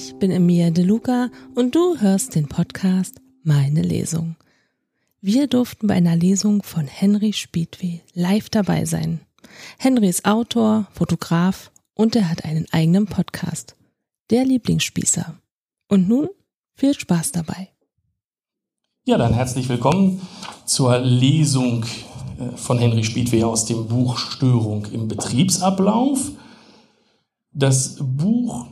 Ich bin Emilia De Luca und du hörst den Podcast Meine Lesung. Wir durften bei einer Lesung von Henry Spiedweh live dabei sein. Henry ist Autor, Fotograf und er hat einen eigenen Podcast, der Lieblingsspießer. Und nun viel Spaß dabei. Ja, dann herzlich willkommen zur Lesung äh, von Henry Spiedweh aus dem Buch Störung im Betriebsablauf. Das Buch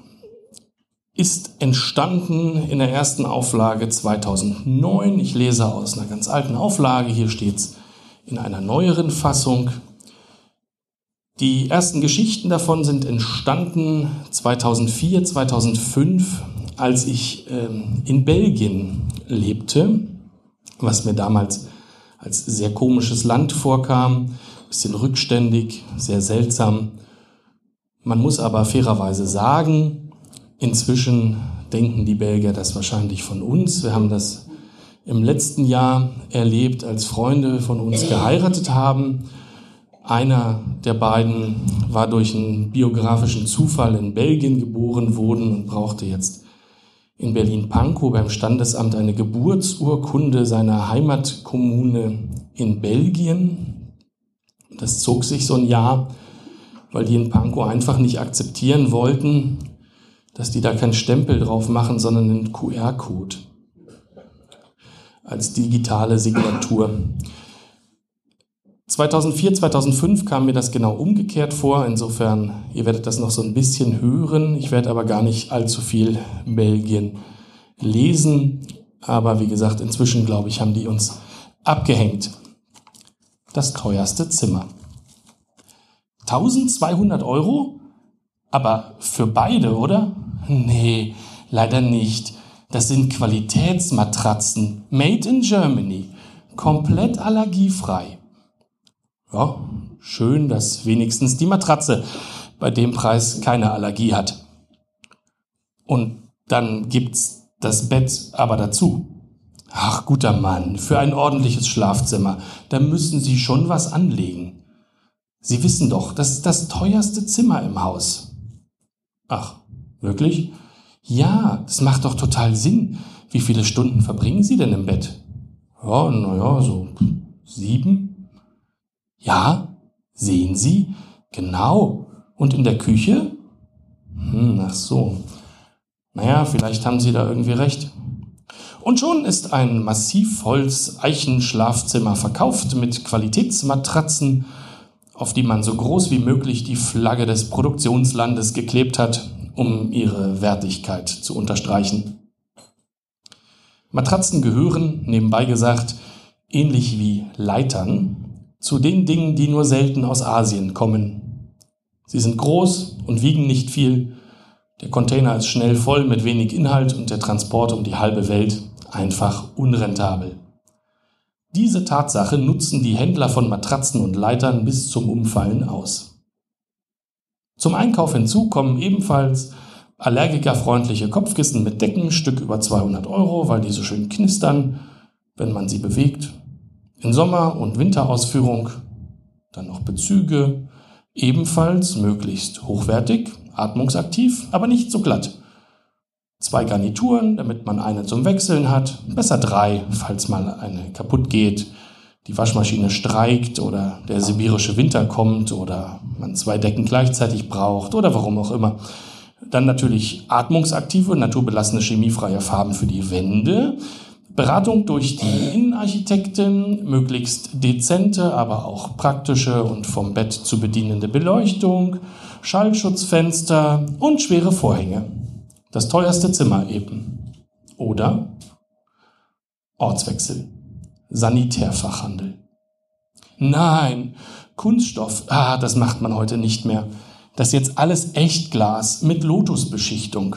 ist entstanden in der ersten Auflage 2009. Ich lese aus einer ganz alten Auflage. Hier steht es in einer neueren Fassung. Die ersten Geschichten davon sind entstanden 2004, 2005, als ich ähm, in Belgien lebte, was mir damals als sehr komisches Land vorkam, bisschen rückständig, sehr seltsam. Man muss aber fairerweise sagen, inzwischen denken die Belgier das wahrscheinlich von uns. Wir haben das im letzten Jahr erlebt, als Freunde von uns geheiratet haben. Einer der beiden war durch einen biografischen Zufall in Belgien geboren worden und brauchte jetzt in Berlin-Pankow beim Standesamt eine Geburtsurkunde seiner Heimatkommune in Belgien. Das zog sich so ein Jahr, weil die in Pankow einfach nicht akzeptieren wollten, dass die da keinen Stempel drauf machen, sondern einen QR-Code als digitale Signatur. 2004, 2005 kam mir das genau umgekehrt vor. Insofern, ihr werdet das noch so ein bisschen hören. Ich werde aber gar nicht allzu viel Belgien lesen. Aber wie gesagt, inzwischen, glaube ich, haben die uns abgehängt. Das teuerste Zimmer. 1200 Euro? Aber für beide, oder? Nee, leider nicht. Das sind Qualitätsmatratzen. Made in Germany. Komplett allergiefrei. Ja, schön, dass wenigstens die Matratze bei dem Preis keine Allergie hat. Und dann gibt's das Bett aber dazu. Ach, guter Mann, für ein ordentliches Schlafzimmer, da müssen Sie schon was anlegen. Sie wissen doch, das ist das teuerste Zimmer im Haus. Ach, wirklich? Ja, das macht doch total Sinn. Wie viele Stunden verbringen Sie denn im Bett? Ja, naja, so sieben. Ja, sehen Sie? Genau. Und in der Küche? Hm, ach so. Naja, vielleicht haben Sie da irgendwie recht. Und schon ist ein Massivholz-Eichenschlafzimmer verkauft mit Qualitätsmatratzen, auf die man so groß wie möglich die Flagge des Produktionslandes geklebt hat, um ihre Wertigkeit zu unterstreichen. Matratzen gehören, nebenbei gesagt, ähnlich wie Leitern, zu den Dingen, die nur selten aus Asien kommen. Sie sind groß und wiegen nicht viel. Der Container ist schnell voll mit wenig Inhalt und der Transport um die halbe Welt einfach unrentabel. Diese Tatsache nutzen die Händler von Matratzen und Leitern bis zum Umfallen aus. Zum Einkauf hinzu kommen ebenfalls. Allergikerfreundliche Kopfkissen mit Decken, Stück über 200 Euro, weil die so schön knistern, wenn man sie bewegt. In Sommer- und Winterausführung, dann noch Bezüge, ebenfalls möglichst hochwertig, atmungsaktiv, aber nicht so glatt. Zwei Garnituren, damit man eine zum Wechseln hat, besser drei, falls mal eine kaputt geht, die Waschmaschine streikt oder der sibirische Winter kommt oder man zwei Decken gleichzeitig braucht oder warum auch immer. Dann natürlich atmungsaktive, naturbelassene, chemiefreie Farben für die Wände, Beratung durch die Innenarchitektin, möglichst dezente, aber auch praktische und vom Bett zu bedienende Beleuchtung, Schallschutzfenster und schwere Vorhänge. Das teuerste Zimmer eben. Oder Ortswechsel. Sanitärfachhandel. Nein, Kunststoff, ah, das macht man heute nicht mehr. Das jetzt alles Echtglas mit Lotusbeschichtung.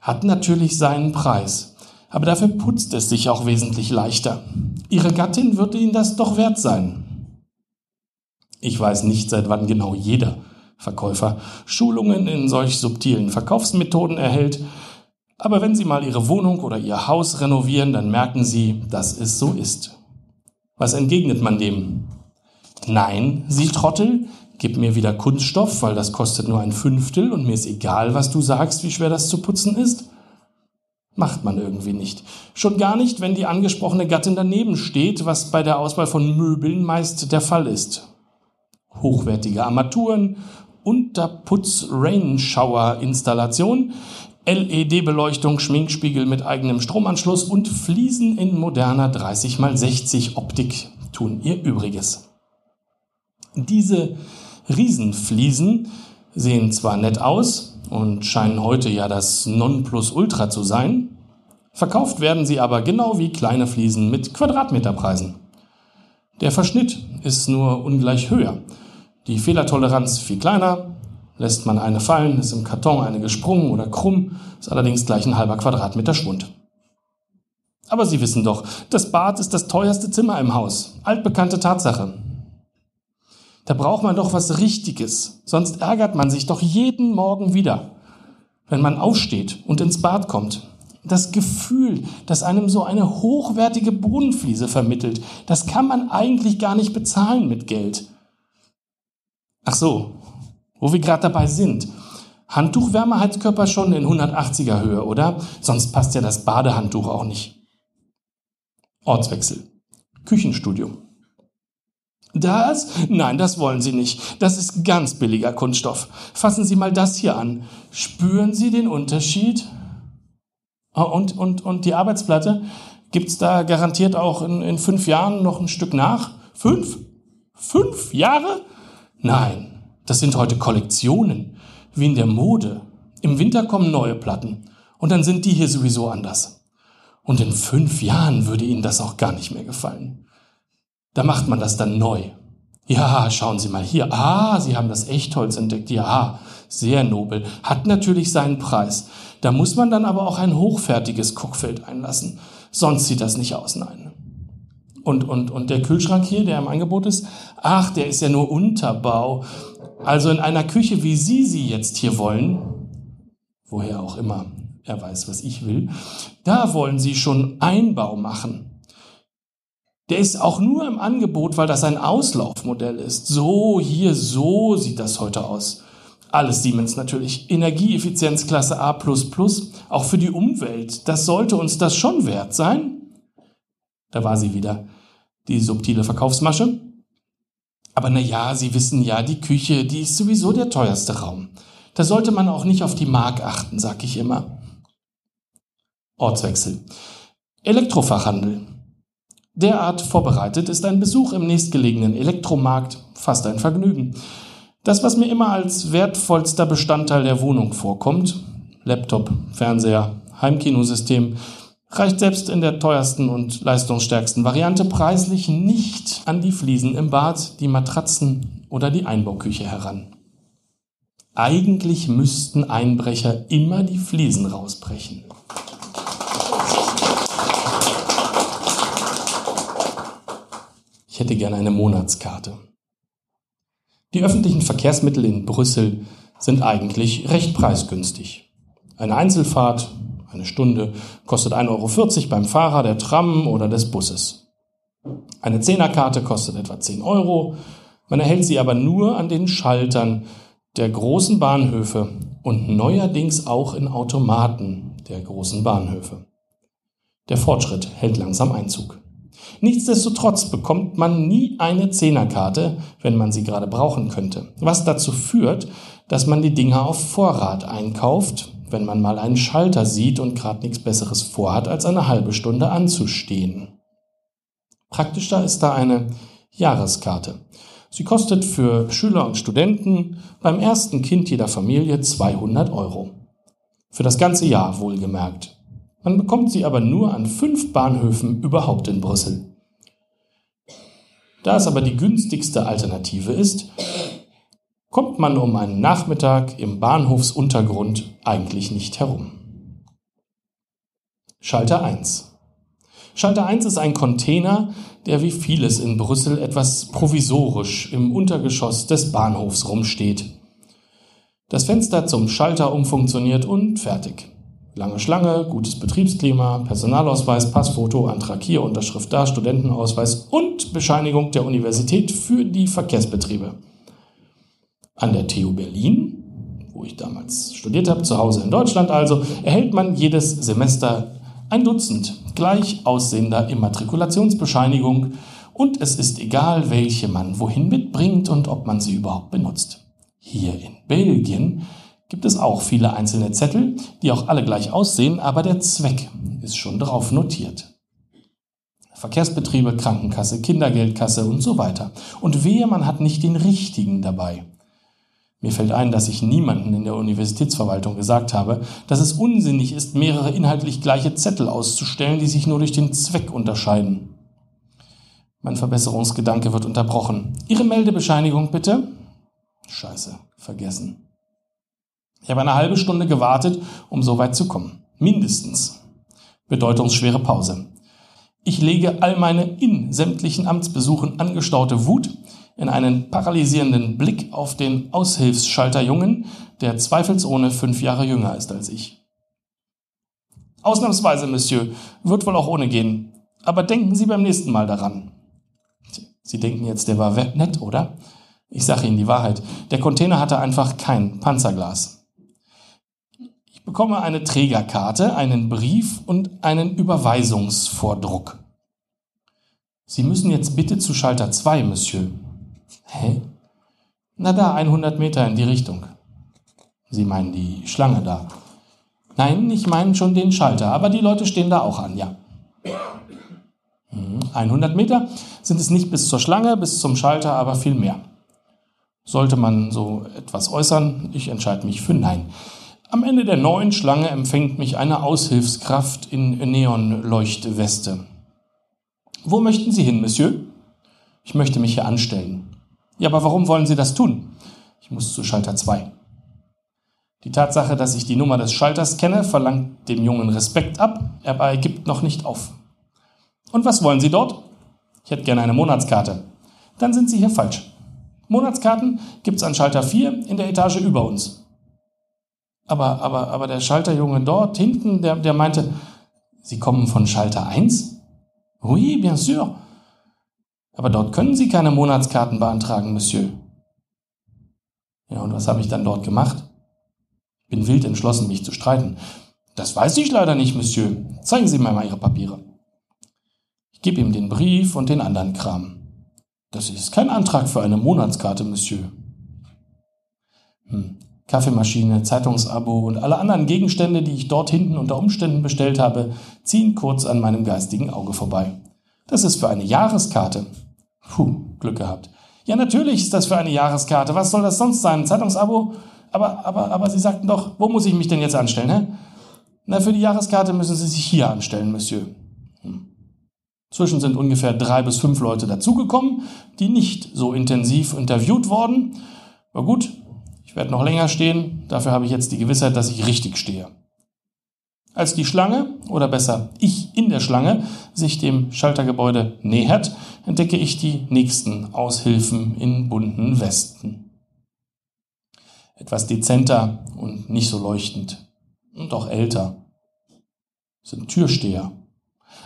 Hat natürlich seinen Preis aber dafür putzt es sich auch wesentlich leichter. Ihre Gattin würde Ihnen das doch wert sein. Ich weiß nicht, seit wann genau jeder Verkäufer Schulungen in solch subtilen Verkaufsmethoden erhält, aber wenn Sie mal Ihre Wohnung oder Ihr Haus renovieren, dann merken Sie, dass es so ist. Was entgegnet man dem? Nein, Sie Trottel, Gib mir wieder Kunststoff, weil das kostet nur ein Fünftel und mir ist egal, was du sagst, wie schwer das zu putzen ist. Macht man irgendwie nicht. Schon gar nicht, wenn die angesprochene Gattin daneben steht, was bei der Auswahl von Möbeln meist der Fall ist. Hochwertige Armaturen, Unterputz-Rain-Shower-Installation, LED-Beleuchtung, Schminkspiegel mit eigenem Stromanschluss und Fliesen in moderner 30x60 Optik tun ihr Übriges. Diese Riesenfliesen sehen zwar nett aus und scheinen heute ja das Nonplusultra zu sein, verkauft werden sie aber genau wie kleine Fliesen mit Quadratmeterpreisen. Der Verschnitt ist nur ungleich höher, die Fehlertoleranz viel kleiner, lässt man eine fallen, ist im Karton eine gesprungen oder krumm, ist allerdings gleich ein halber Quadratmeter Schwund. Aber Sie wissen doch, das Bad ist das teuerste Zimmer im Haus. Altbekannte Tatsache. Da braucht man doch was Richtiges, sonst ärgert man sich doch jeden Morgen wieder, wenn man aufsteht und ins Bad kommt. Das Gefühl, das einem so eine hochwertige Bodenfliese vermittelt, das kann man eigentlich gar nicht bezahlen mit Geld. Ach so, wo wir gerade dabei sind. Handtuchwärmeheizkörper schon in 180er Höhe, oder? Sonst passt ja das Badehandtuch auch nicht. Ortswechsel. Küchenstudio. Das? Nein, das wollen Sie nicht. Das ist ganz billiger Kunststoff. Fassen Sie mal das hier an. Spüren Sie den Unterschied? Oh, und, und, und die Arbeitsplatte? Gibt's da garantiert auch in, in fünf Jahren noch ein Stück nach? Fünf? Fünf Jahre? Nein, das sind heute Kollektionen, wie in der Mode. Im Winter kommen neue Platten und dann sind die hier sowieso anders. Und in fünf Jahren würde Ihnen das auch gar nicht mehr gefallen. Da macht man das dann neu. Ja, schauen Sie mal hier. Ah, Sie haben das Echtholz entdeckt. Ja, sehr nobel. Hat natürlich seinen Preis. Da muss man dann aber auch ein hochfertiges Guckfeld einlassen. Sonst sieht das nicht aus, nein. Und, und, und der Kühlschrank hier, der im Angebot ist, ach, der ist ja nur Unterbau. Also in einer Küche, wie Sie sie jetzt hier wollen, woher auch immer er weiß, was ich will, da wollen Sie schon Einbau machen. Der ist auch nur im Angebot, weil das ein Auslaufmodell ist. So, hier, so sieht das heute aus. Alles Siemens natürlich. Energieeffizienzklasse A++, auch für die Umwelt. Das sollte uns das schon wert sein. Da war sie wieder, die subtile Verkaufsmasche. Aber na ja, Sie wissen ja, die Küche, die ist sowieso der teuerste Raum. Da sollte man auch nicht auf die Mark achten, sag ich immer. Ortswechsel. Elektrofachhandel. Derart vorbereitet ist ein Besuch im nächstgelegenen Elektromarkt fast ein Vergnügen. Das, was mir immer als wertvollster Bestandteil der Wohnung vorkommt, Laptop, Fernseher, Heimkinosystem, reicht selbst in der teuersten und leistungsstärksten Variante preislich nicht an die Fliesen im Bad, die Matratzen oder die Einbauküche heran. Eigentlich müssten Einbrecher immer die Fliesen rausbrechen. Ich hätte gerne eine Monatskarte. Die öffentlichen Verkehrsmittel in Brüssel sind eigentlich recht preisgünstig. Eine Einzelfahrt, eine Stunde, kostet 1,40 Euro beim Fahrer der Tram oder des Busses. Eine Zehnerkarte kostet etwa 10 Euro. Man erhält sie aber nur an den Schaltern der großen Bahnhöfe und neuerdings auch in Automaten der großen Bahnhöfe. Der Fortschritt hält langsam Einzug. Nichtsdestotrotz bekommt man nie eine Zehnerkarte, wenn man sie gerade brauchen könnte. Was dazu führt, dass man die Dinger auf Vorrat einkauft, wenn man mal einen Schalter sieht und gerade nichts Besseres vorhat, als eine halbe Stunde anzustehen. Praktischer ist da eine Jahreskarte. Sie kostet für Schüler und Studenten beim ersten Kind jeder Familie 200 Euro. Für das ganze Jahr wohlgemerkt. Man bekommt sie aber nur an fünf Bahnhöfen überhaupt in Brüssel. Da es aber die günstigste Alternative ist, kommt man um einen Nachmittag im Bahnhofsuntergrund eigentlich nicht herum. Schalter 1. Schalter 1 ist ein Container, der wie vieles in Brüssel etwas provisorisch im Untergeschoss des Bahnhofs rumsteht. Das Fenster zum Schalter umfunktioniert und fertig. Lange Schlange, gutes Betriebsklima, Personalausweis, Passfoto, Antrag hier, Unterschrift da, Studentenausweis und Bescheinigung der Universität für die Verkehrsbetriebe. An der TU Berlin, wo ich damals studiert habe, zu Hause in Deutschland also, erhält man jedes Semester ein Dutzend gleich aussehender Immatrikulationsbescheinigung und es ist egal, welche man wohin mitbringt und ob man sie überhaupt benutzt. Hier in Belgien gibt es auch viele einzelne Zettel, die auch alle gleich aussehen, aber der Zweck ist schon drauf notiert. Verkehrsbetriebe, Krankenkasse, Kindergeldkasse und so weiter. Und wehe, man hat nicht den richtigen dabei. Mir fällt ein, dass ich niemanden in der Universitätsverwaltung gesagt habe, dass es unsinnig ist, mehrere inhaltlich gleiche Zettel auszustellen, die sich nur durch den Zweck unterscheiden. Mein Verbesserungsgedanke wird unterbrochen. Ihre Meldebescheinigung bitte? Scheiße, vergessen. Ich habe eine halbe Stunde gewartet, um so weit zu kommen. Mindestens. Bedeutungsschwere Pause. Ich lege all meine in sämtlichen Amtsbesuchen angestaute Wut in einen paralysierenden Blick auf den Aushilfsschalterjungen, der zweifelsohne fünf Jahre jünger ist als ich. Ausnahmsweise, Monsieur, wird wohl auch ohne gehen. Aber denken Sie beim nächsten Mal daran. Sie denken jetzt, der war nett, oder? Ich sage Ihnen die Wahrheit. Der Container hatte einfach kein Panzerglas. Ich bekomme eine Trägerkarte, einen Brief und einen Überweisungsvordruck. Sie müssen jetzt bitte zu Schalter 2, Monsieur. Hä? Na da, 100 Meter in die Richtung. Sie meinen die Schlange da. Nein, ich meine schon den Schalter, aber die Leute stehen da auch an, ja. 100 hm, Meter sind es nicht bis zur Schlange, bis zum Schalter, aber viel mehr. Sollte man so etwas äußern, ich entscheide mich für Nein. Am Ende der neuen Schlange empfängt mich eine Aushilfskraft in Neonleuchtweste. Wo möchten Sie hin, Monsieur? Ich möchte mich hier anstellen. Ja, aber warum wollen Sie das tun? Ich muss zu Schalter 2. Die Tatsache, dass ich die Nummer des Schalters kenne, verlangt dem Jungen Respekt ab, aber er gibt noch nicht auf. Und was wollen Sie dort? Ich hätte gerne eine Monatskarte. Dann sind Sie hier falsch. Monatskarten gibt es an Schalter 4 in der Etage über uns. Aber, aber, aber der Schalterjunge dort hinten, der, der meinte, Sie kommen von Schalter 1? Oui, bien sûr. Aber dort können Sie keine Monatskarten beantragen, Monsieur. Ja, und was habe ich dann dort gemacht? Bin wild entschlossen, mich zu streiten. Das weiß ich leider nicht, Monsieur. Zeigen Sie mir mal Ihre Papiere. Ich gebe ihm den Brief und den anderen Kram. Das ist kein Antrag für eine Monatskarte, Monsieur. Hm. Kaffeemaschine, Zeitungsabo und alle anderen Gegenstände, die ich dort hinten unter Umständen bestellt habe, ziehen kurz an meinem geistigen Auge vorbei. Das ist für eine Jahreskarte. Puh, Glück gehabt. Ja, natürlich ist das für eine Jahreskarte. Was soll das sonst sein? Ein Zeitungsabo? Aber, aber, aber Sie sagten doch, wo muss ich mich denn jetzt anstellen, hä? Na, für die Jahreskarte müssen Sie sich hier anstellen, Monsieur. Hm. Zwischen sind ungefähr drei bis fünf Leute dazugekommen, die nicht so intensiv interviewt wurden. Aber gut, ich werde noch länger stehen, dafür habe ich jetzt die Gewissheit, dass ich richtig stehe. Als die Schlange, oder besser ich in der Schlange, sich dem Schaltergebäude nähert, entdecke ich die nächsten Aushilfen in bunten Westen. Etwas dezenter und nicht so leuchtend und auch älter sind Türsteher.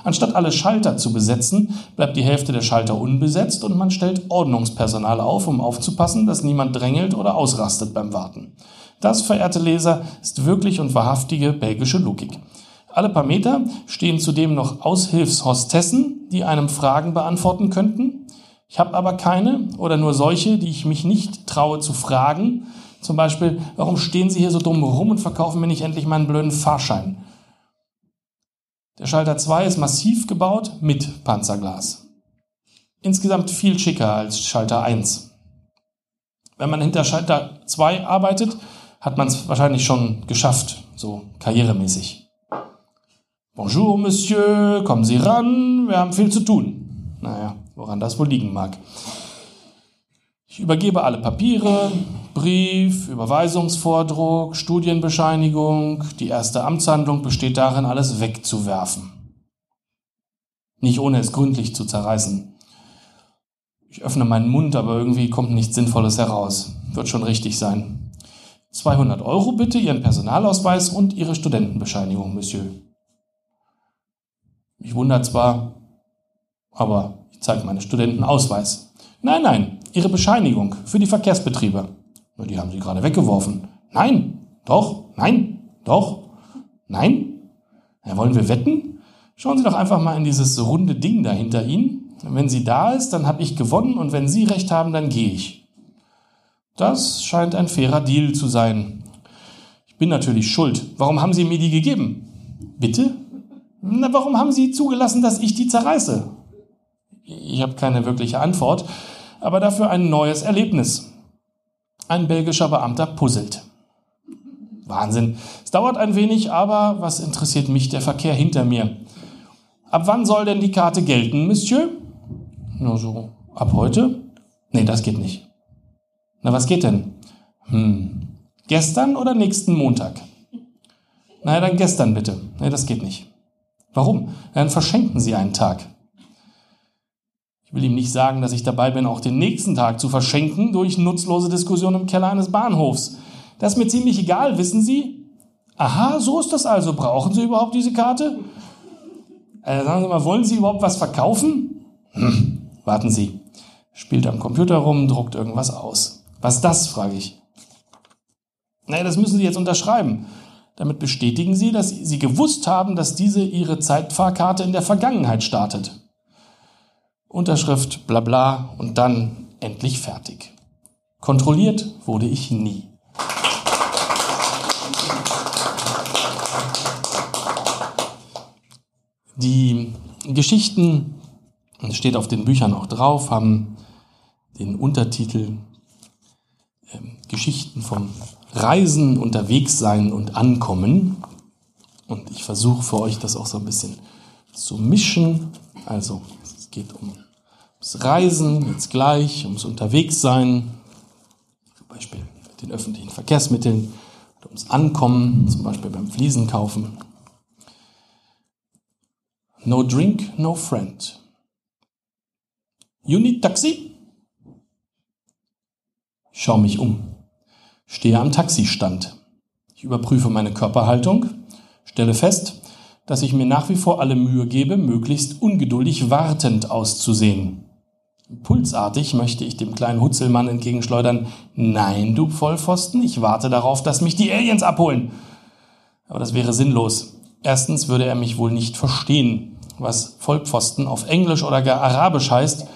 Anstatt alle Schalter zu besetzen, bleibt die Hälfte der Schalter unbesetzt und man stellt Ordnungspersonal auf, um aufzupassen, dass niemand drängelt oder ausrastet beim Warten. Das, verehrte Leser, ist wirklich und wahrhaftige belgische Logik. Alle paar Meter stehen zudem noch Aushilfshostessen, die einem Fragen beantworten könnten. Ich habe aber keine oder nur solche, die ich mich nicht traue zu fragen. Zum Beispiel, warum stehen Sie hier so dumm rum und verkaufen mir nicht endlich meinen blöden Fahrschein? Der Schalter 2 ist massiv gebaut mit Panzerglas. Insgesamt viel schicker als Schalter 1. Wenn man hinter Schalter 2 arbeitet, hat man es wahrscheinlich schon geschafft, so karrieremäßig. Bonjour, Monsieur, kommen Sie ran, wir haben viel zu tun. Naja, woran das wohl liegen mag. Ich übergebe alle Papiere, Brief, Überweisungsvordruck, Studienbescheinigung. Die erste Amtshandlung besteht darin, alles wegzuwerfen. Nicht ohne es gründlich zu zerreißen. Ich öffne meinen Mund, aber irgendwie kommt nichts Sinnvolles heraus. Wird schon richtig sein. 200 Euro bitte, Ihren Personalausweis und Ihre Studentenbescheinigung, Monsieur. Mich wundert zwar, aber ich zeige meinen Studentenausweis. Nein, nein, Ihre Bescheinigung für die Verkehrsbetriebe. Na, die haben Sie gerade weggeworfen. Nein, doch, nein, doch, nein. Ja, wollen wir wetten? Schauen Sie doch einfach mal in dieses runde Ding da hinter Ihnen. Wenn sie da ist, dann habe ich gewonnen und wenn Sie recht haben, dann gehe ich. Das scheint ein fairer Deal zu sein. Ich bin natürlich schuld. Warum haben Sie mir die gegeben? Bitte? Na, warum haben Sie zugelassen, dass ich die zerreiße? Ich habe keine wirkliche Antwort, aber dafür ein neues Erlebnis. Ein belgischer Beamter puzzelt. Wahnsinn. Es dauert ein wenig, aber was interessiert mich der Verkehr hinter mir? Ab wann soll denn die Karte gelten, Monsieur? Nur so, ab heute? Nee, das geht nicht. Na, was geht denn? Hm, gestern oder nächsten Montag? Na, dann gestern bitte. Nee, das geht nicht. Warum? Dann verschenken Sie einen Tag. Ich will ihm nicht sagen, dass ich dabei bin, auch den nächsten Tag zu verschenken durch nutzlose Diskussion im Keller eines Bahnhofs. Das ist mir ziemlich egal, wissen Sie? Aha, so ist das also. Brauchen Sie überhaupt diese Karte? Äh, sagen Sie mal, wollen Sie überhaupt was verkaufen? Hm, warten Sie. Spielt am Computer rum, druckt irgendwas aus. Was das, frage ich. Naja, das müssen Sie jetzt unterschreiben. Damit bestätigen Sie, dass Sie gewusst haben, dass diese Ihre Zeitfahrkarte in der Vergangenheit startet. Unterschrift, bla bla und dann endlich fertig. Kontrolliert wurde ich nie. Die Geschichten, das steht auf den Büchern auch drauf, haben den Untertitel Geschichten vom Reisen, Unterwegssein und Ankommen. Und ich versuche für euch das auch so ein bisschen zu mischen. Also es geht um das Reisen jetzt gleich, ums Unterwegssein, zum Beispiel mit den öffentlichen Verkehrsmitteln, ums Ankommen, zum Beispiel beim Fliesenkaufen. No drink, no friend. You need taxi? Schaue mich um. Stehe am Taxistand. Ich überprüfe meine Körperhaltung, stelle fest, dass ich mir nach wie vor alle Mühe gebe, möglichst ungeduldig wartend auszusehen. Pulsartig möchte ich dem kleinen Hutzelmann entgegenschleudern, nein, du Vollpfosten, ich warte darauf, dass mich die Aliens abholen. Aber das wäre sinnlos. Erstens würde er mich wohl nicht verstehen was Vollpfosten auf Englisch oder gar Arabisch heißt,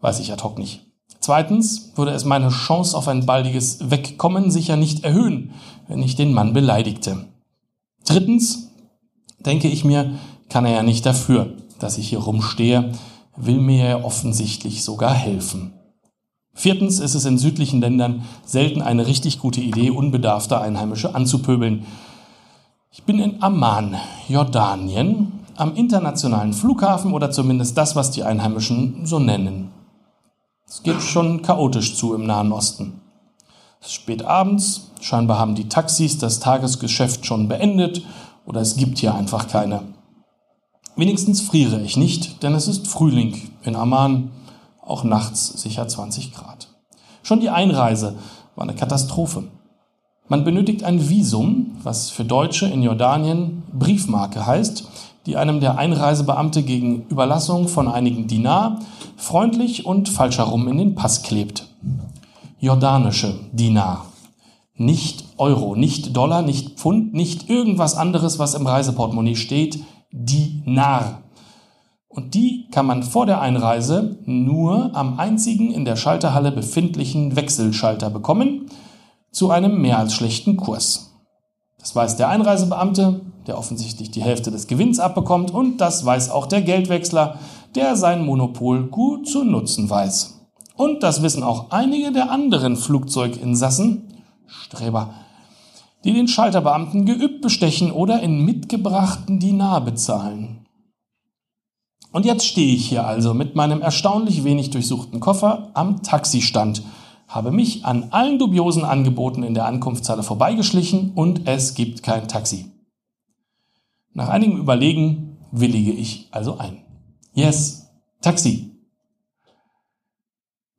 weiß ich ad hoc nicht. Zweitens würde es meine Chance auf ein baldiges Wegkommen sicher nicht erhöhen, wenn ich den Mann beleidigte. Drittens denke ich mir, kann er ja nicht dafür, dass ich hier rumstehe, will mir ja offensichtlich sogar helfen. Viertens ist es in südlichen Ländern selten eine richtig gute Idee, unbedarfte Einheimische anzupöbeln. Ich bin in Amman, Jordanien, am internationalen Flughafen oder zumindest das, was die Einheimischen so nennen. Es geht schon chaotisch zu im Nahen Osten. Es ist spät abends, scheinbar haben die Taxis das Tagesgeschäft schon beendet oder es gibt hier einfach keine. Wenigstens friere ich nicht, denn es ist Frühling in Amman, auch nachts sicher 20 Grad. Schon die Einreise war eine Katastrophe. Man benötigt ein Visum, was für Deutsche in Jordanien Briefmarke heißt, die einem der Einreisebeamte gegen Überlassung von einigen Dinar freundlich und falsch herum in den Pass klebt. Jordanische Dinar. Nicht Euro, nicht Dollar, nicht Pfund, nicht irgendwas anderes, was im Reiseportemonnaie steht. Dinar. Und die kann man vor der Einreise nur am einzigen in der Schalterhalle befindlichen Wechselschalter bekommen, zu einem mehr als schlechten Kurs. Das weiß der Einreisebeamte, der offensichtlich die Hälfte des Gewinns abbekommt und das weiß auch der Geldwechsler, der sein Monopol gut zu nutzen weiß. Und das wissen auch einige der anderen Flugzeuginsassen, Streber, die den Schalterbeamten geübt bestechen oder in mitgebrachten Dinar bezahlen. Und jetzt stehe ich hier also mit meinem erstaunlich wenig durchsuchten Koffer am Taxistand, habe mich an allen dubiosen Angeboten in der Ankunftshalle vorbeigeschlichen und es gibt kein Taxi. Nach einigem Überlegen willige ich also ein. Yes, Taxi.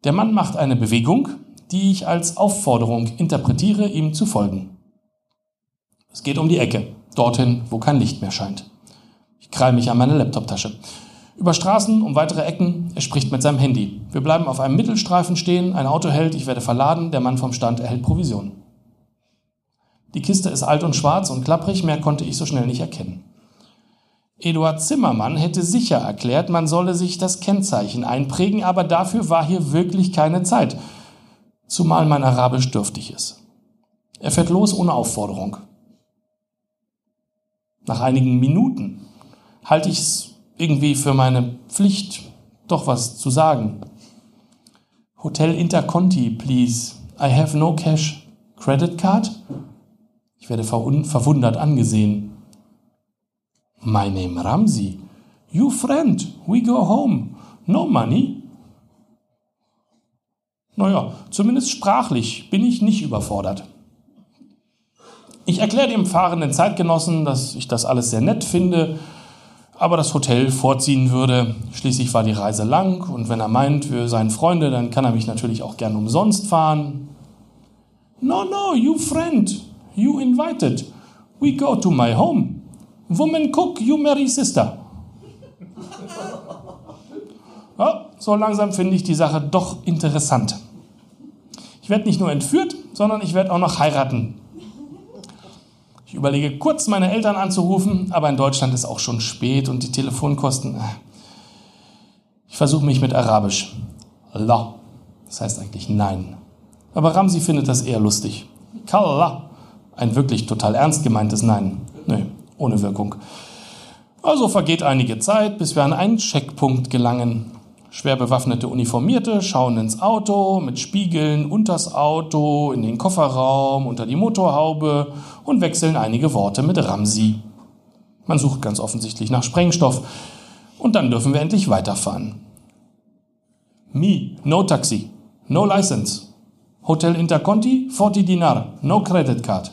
Der Mann macht eine Bewegung, die ich als Aufforderung interpretiere, ihm zu folgen. Es geht um die Ecke, dorthin, wo kein Licht mehr scheint. Ich krall mich an meine Laptoptasche. Über Straßen, um weitere Ecken, er spricht mit seinem Handy. Wir bleiben auf einem Mittelstreifen stehen, ein Auto hält, ich werde verladen, der Mann vom Stand erhält Provision. Die Kiste ist alt und schwarz und klapprig, mehr konnte ich so schnell nicht erkennen. Eduard Zimmermann hätte sicher erklärt, man solle sich das Kennzeichen einprägen, aber dafür war hier wirklich keine Zeit, zumal mein Arabisch dürftig ist. Er fährt los ohne Aufforderung. Nach einigen Minuten halte ich es irgendwie für meine Pflicht, doch was zu sagen. Hotel Interconti, please. I have no cash. Credit card? Ich werde verwundert angesehen. My name Ramsi. You friend, we go home. No money? Naja, zumindest sprachlich bin ich nicht überfordert. Ich erkläre dem fahrenden Zeitgenossen, dass ich das alles sehr nett finde, aber das Hotel vorziehen würde. Schließlich war die Reise lang und wenn er meint, wir seien Freunde, dann kann er mich natürlich auch gern umsonst fahren. No, no, you friend, you invited. We go to my home. Woman cook, you marry sister. Ja, so langsam finde ich die Sache doch interessant. Ich werde nicht nur entführt, sondern ich werde auch noch heiraten. Ich überlege kurz, meine Eltern anzurufen, aber in Deutschland ist auch schon spät und die Telefonkosten. Äh. Ich versuche mich mit Arabisch. La. Das heißt eigentlich Nein. Aber Ramsi findet das eher lustig. Kalla. Ein wirklich total ernst gemeintes Nein. Nö, ohne Wirkung. Also vergeht einige Zeit, bis wir an einen Checkpunkt gelangen. Schwer bewaffnete Uniformierte schauen ins Auto mit Spiegeln unters Auto, in den Kofferraum, unter die Motorhaube und wechseln einige Worte mit Ramsi. Man sucht ganz offensichtlich nach Sprengstoff. Und dann dürfen wir endlich weiterfahren. Me, no taxi, no license. Hotel Interconti, 40 Dinar, no credit card.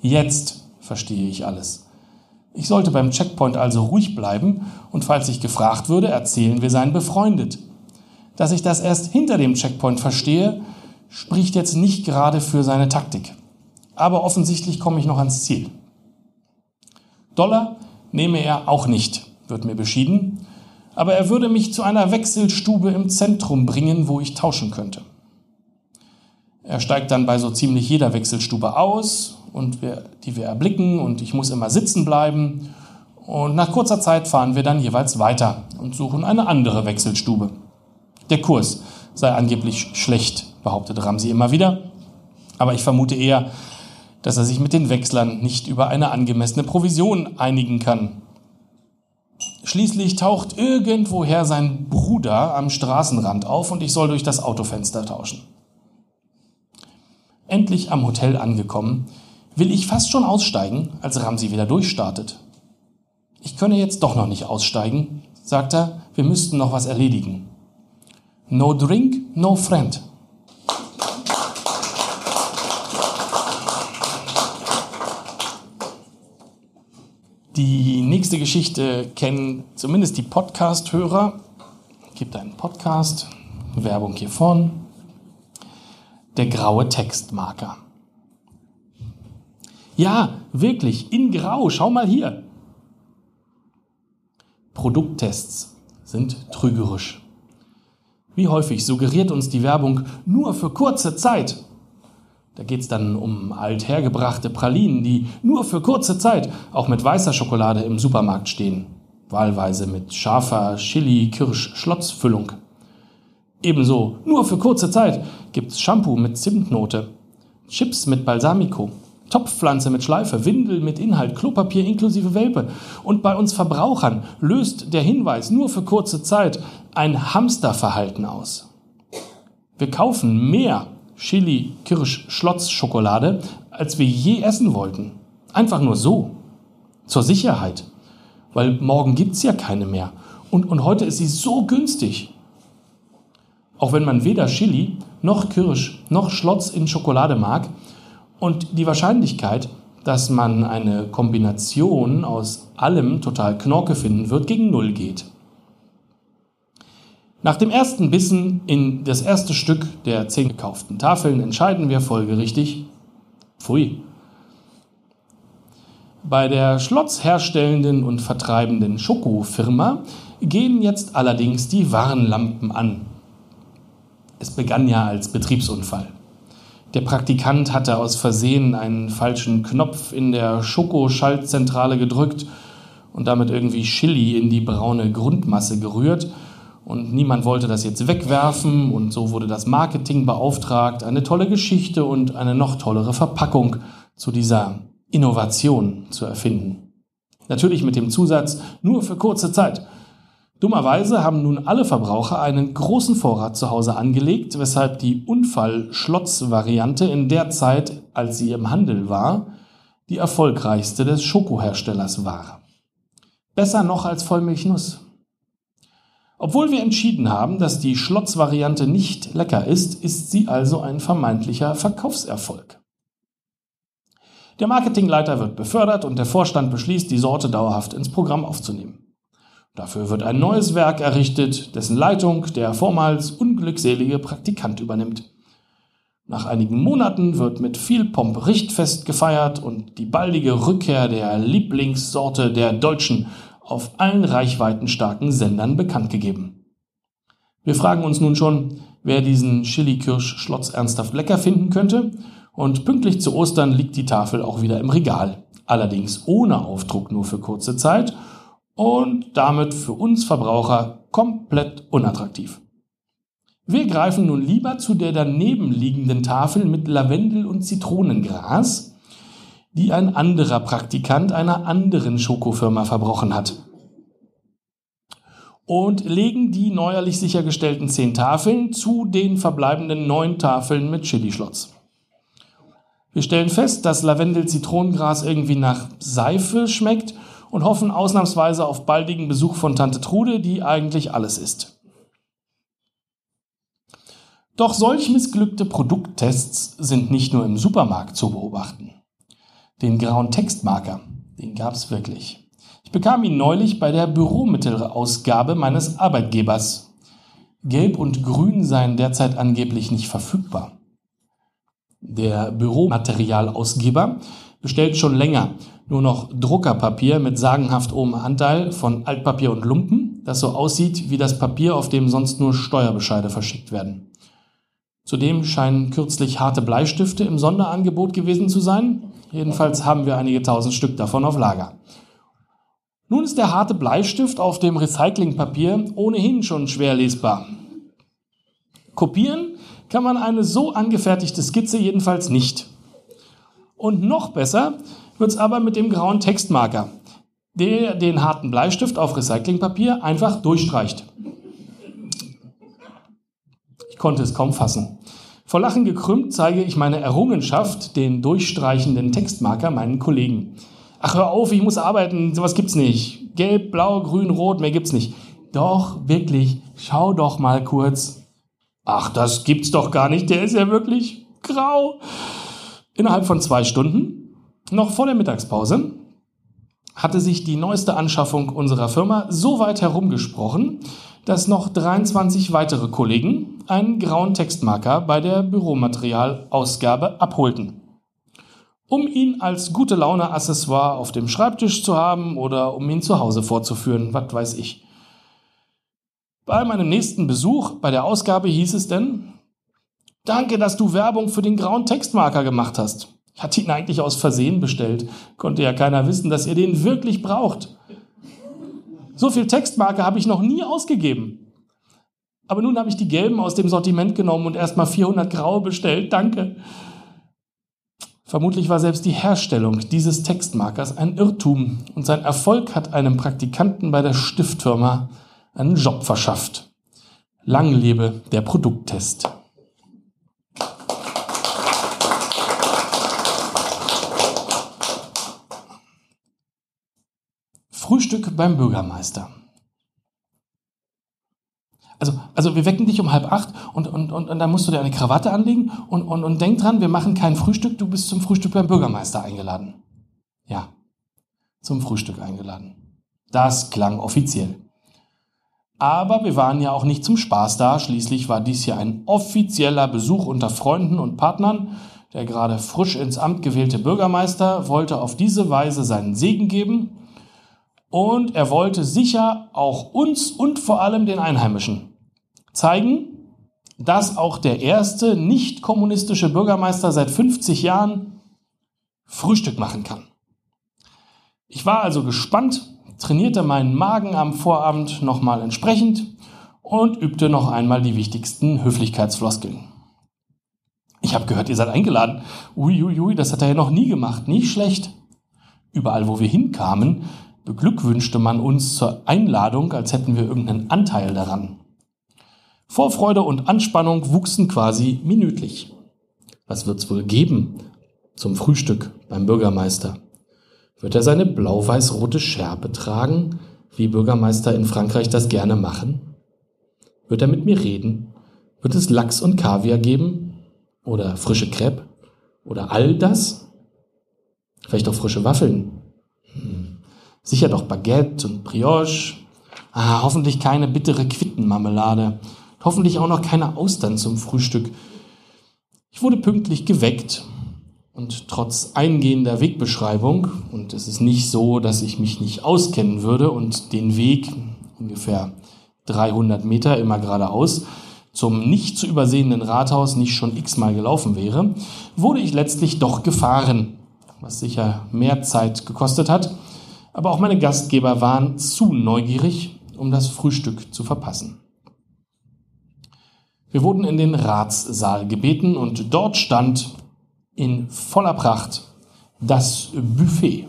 Jetzt verstehe ich alles. Ich sollte beim Checkpoint also ruhig bleiben und falls ich gefragt würde, erzählen, wir seien befreundet. Dass ich das erst hinter dem Checkpoint verstehe, spricht jetzt nicht gerade für seine Taktik. Aber offensichtlich komme ich noch ans Ziel. Dollar nehme er auch nicht, wird mir beschieden, aber er würde mich zu einer Wechselstube im Zentrum bringen, wo ich tauschen könnte. Er steigt dann bei so ziemlich jeder Wechselstube aus und wir, die wir erblicken und ich muss immer sitzen bleiben. Und nach kurzer Zeit fahren wir dann jeweils weiter und suchen eine andere Wechselstube. Der Kurs sei angeblich schlecht, behauptet Ramsi immer wieder. Aber ich vermute eher, dass er sich mit den Wechslern nicht über eine angemessene Provision einigen kann. Schließlich taucht irgendwoher sein Bruder am Straßenrand auf und ich soll durch das Autofenster tauschen. Endlich am Hotel angekommen, will ich fast schon aussteigen, als Ramsi wieder durchstartet. Ich könne jetzt doch noch nicht aussteigen, sagt er, wir müssten noch was erledigen. No drink, no friend. Die nächste Geschichte kennen zumindest die Podcast-Hörer. Gibt einen Podcast, Werbung hiervon. Der graue Textmarker. Ja, wirklich, in Grau, schau mal hier. Produkttests sind trügerisch. Wie häufig suggeriert uns die Werbung nur für kurze Zeit? Da geht es dann um althergebrachte Pralinen, die nur für kurze Zeit auch mit weißer Schokolade im Supermarkt stehen. Wahlweise mit scharfer Chili-Kirsch-Schlotzfüllung. Ebenso, nur für kurze Zeit gibt's Shampoo mit Zimtnote, Chips mit Balsamico, Topfpflanze mit Schleife, Windel mit Inhalt, Klopapier inklusive Welpe. Und bei uns Verbrauchern löst der Hinweis nur für kurze Zeit ein Hamsterverhalten aus. Wir kaufen mehr Chili, Kirsch, Schlotz, Schokolade, als wir je essen wollten. Einfach nur so. Zur Sicherheit. Weil morgen gibt's ja keine mehr. Und, und heute ist sie so günstig. Auch wenn man weder Chili noch Kirsch noch Schlotz in Schokolade mag, und die Wahrscheinlichkeit, dass man eine Kombination aus allem total Knorke finden wird, gegen Null geht. Nach dem ersten Bissen in das erste Stück der zehn gekauften Tafeln entscheiden wir folgerichtig, pfui. Bei der Schlotz herstellenden und vertreibenden Schokofirma gehen jetzt allerdings die Warnlampen an. Es begann ja als Betriebsunfall. Der Praktikant hatte aus Versehen einen falschen Knopf in der Schokoschaltzentrale gedrückt und damit irgendwie Chili in die braune Grundmasse gerührt. Und niemand wollte das jetzt wegwerfen und so wurde das Marketing beauftragt, eine tolle Geschichte und eine noch tollere Verpackung zu dieser Innovation zu erfinden. Natürlich mit dem Zusatz nur für kurze Zeit. Dummerweise haben nun alle Verbraucher einen großen Vorrat zu Hause angelegt, weshalb die Unfall-Schlotz-Variante in der Zeit, als sie im Handel war, die erfolgreichste des Schokoherstellers war. Besser noch als Vollmilchnuss. Obwohl wir entschieden haben, dass die Schlotz-Variante nicht lecker ist, ist sie also ein vermeintlicher Verkaufserfolg. Der Marketingleiter wird befördert und der Vorstand beschließt, die Sorte dauerhaft ins Programm aufzunehmen. Dafür wird ein neues Werk errichtet, dessen Leitung der vormals unglückselige Praktikant übernimmt. Nach einigen Monaten wird mit viel Pomp Richtfest gefeiert und die baldige Rückkehr der Lieblingssorte der Deutschen auf allen reichweitenstarken Sendern bekannt gegeben. Wir fragen uns nun schon, wer diesen Chili-Kirsch-Schlotz ernsthaft lecker finden könnte und pünktlich zu Ostern liegt die Tafel auch wieder im Regal, allerdings ohne Aufdruck nur für kurze Zeit und damit für uns Verbraucher komplett unattraktiv. Wir greifen nun lieber zu der daneben liegenden Tafel mit Lavendel und Zitronengras, die ein anderer Praktikant einer anderen Schokofirma verbrochen hat. Und legen die neuerlich sichergestellten zehn Tafeln zu den verbleibenden neun Tafeln mit Chili-Schlotz. Wir stellen fest, dass Lavendel-Zitronengras irgendwie nach Seife schmeckt und hoffen ausnahmsweise auf baldigen Besuch von Tante Trude, die eigentlich alles ist. Doch solch missglückte Produkttests sind nicht nur im Supermarkt zu beobachten. Den grauen Textmarker, den gab es wirklich. Ich bekam ihn neulich bei der Büromittelausgabe meines Arbeitgebers. Gelb und Grün seien derzeit angeblich nicht verfügbar. Der Büromaterialausgeber bestellt schon länger nur noch Druckerpapier mit sagenhaft hohem Anteil von Altpapier und Lumpen, das so aussieht wie das Papier, auf dem sonst nur Steuerbescheide verschickt werden. Zudem scheinen kürzlich harte Bleistifte im Sonderangebot gewesen zu sein, Jedenfalls haben wir einige tausend Stück davon auf Lager. Nun ist der harte Bleistift auf dem Recyclingpapier ohnehin schon schwer lesbar. Kopieren kann man eine so angefertigte Skizze jedenfalls nicht. Und noch besser wird es aber mit dem grauen Textmarker, der den harten Bleistift auf Recyclingpapier einfach durchstreicht. Ich konnte es kaum fassen. Vor Lachen gekrümmt zeige ich meine Errungenschaft, den durchstreichenden Textmarker, meinen Kollegen. Ach, hör auf, ich muss arbeiten, sowas gibt's nicht. Gelb, blau, grün, rot, mehr gibt's nicht. Doch, wirklich, schau doch mal kurz. Ach, das gibt's doch gar nicht, der ist ja wirklich grau. Innerhalb von zwei Stunden, noch vor der Mittagspause, hatte sich die neueste Anschaffung unserer Firma so weit herumgesprochen, dass noch 23 weitere Kollegen einen grauen Textmarker bei der Büromaterialausgabe abholten. Um ihn als gute Laune Accessoire auf dem Schreibtisch zu haben oder um ihn zu Hause vorzuführen, was weiß ich. Bei meinem nächsten Besuch bei der Ausgabe hieß es denn, Danke, dass du Werbung für den grauen Textmarker gemacht hast. Ich hatte ihn eigentlich aus Versehen bestellt. Konnte ja keiner wissen, dass ihr den wirklich braucht. So viel Textmarke habe ich noch nie ausgegeben. Aber nun habe ich die gelben aus dem Sortiment genommen und erstmal 400 graue bestellt. Danke. Vermutlich war selbst die Herstellung dieses Textmarkers ein Irrtum und sein Erfolg hat einem Praktikanten bei der Stiftfirma einen Job verschafft. Lang lebe der Produkttest. Frühstück beim Bürgermeister. Also, also wir wecken dich um halb acht und, und, und, und dann musst du dir eine Krawatte anlegen und, und, und denk dran, wir machen kein Frühstück, du bist zum Frühstück beim Bürgermeister eingeladen. Ja, zum Frühstück eingeladen. Das klang offiziell. Aber wir waren ja auch nicht zum Spaß da, schließlich war dies ja ein offizieller Besuch unter Freunden und Partnern, der gerade frisch ins Amt gewählte Bürgermeister, wollte auf diese Weise seinen Segen geben und er wollte sicher auch uns und vor allem den Einheimischen zeigen, dass auch der erste nicht kommunistische Bürgermeister seit 50 Jahren Frühstück machen kann. Ich war also gespannt, trainierte meinen Magen am Vorabend nochmal entsprechend und übte noch einmal die wichtigsten Höflichkeitsfloskeln. Ich habe gehört, ihr seid eingeladen. Uiuiui, ui, ui, das hat er ja noch nie gemacht. Nicht schlecht. Überall, wo wir hinkamen, beglückwünschte man uns zur Einladung, als hätten wir irgendeinen Anteil daran. Vorfreude und Anspannung wuchsen quasi minütlich. Was wird's wohl geben zum Frühstück beim Bürgermeister? Wird er seine blau-weiß-rote Schärpe tragen, wie Bürgermeister in Frankreich das gerne machen? Wird er mit mir reden? Wird es Lachs und Kaviar geben? Oder frische Crepe? Oder all das? Vielleicht auch frische Waffeln? Sicher doch Baguette und Brioche. Ah, hoffentlich keine bittere Quittenmarmelade. Hoffentlich auch noch keine Austern zum Frühstück. Ich wurde pünktlich geweckt und trotz eingehender Wegbeschreibung, und es ist nicht so, dass ich mich nicht auskennen würde und den Weg, ungefähr 300 Meter immer geradeaus, zum nicht zu übersehenden Rathaus nicht schon x-mal gelaufen wäre, wurde ich letztlich doch gefahren, was sicher mehr Zeit gekostet hat, aber auch meine Gastgeber waren zu neugierig, um das Frühstück zu verpassen. Wir wurden in den Ratssaal gebeten und dort stand in voller Pracht das Buffet.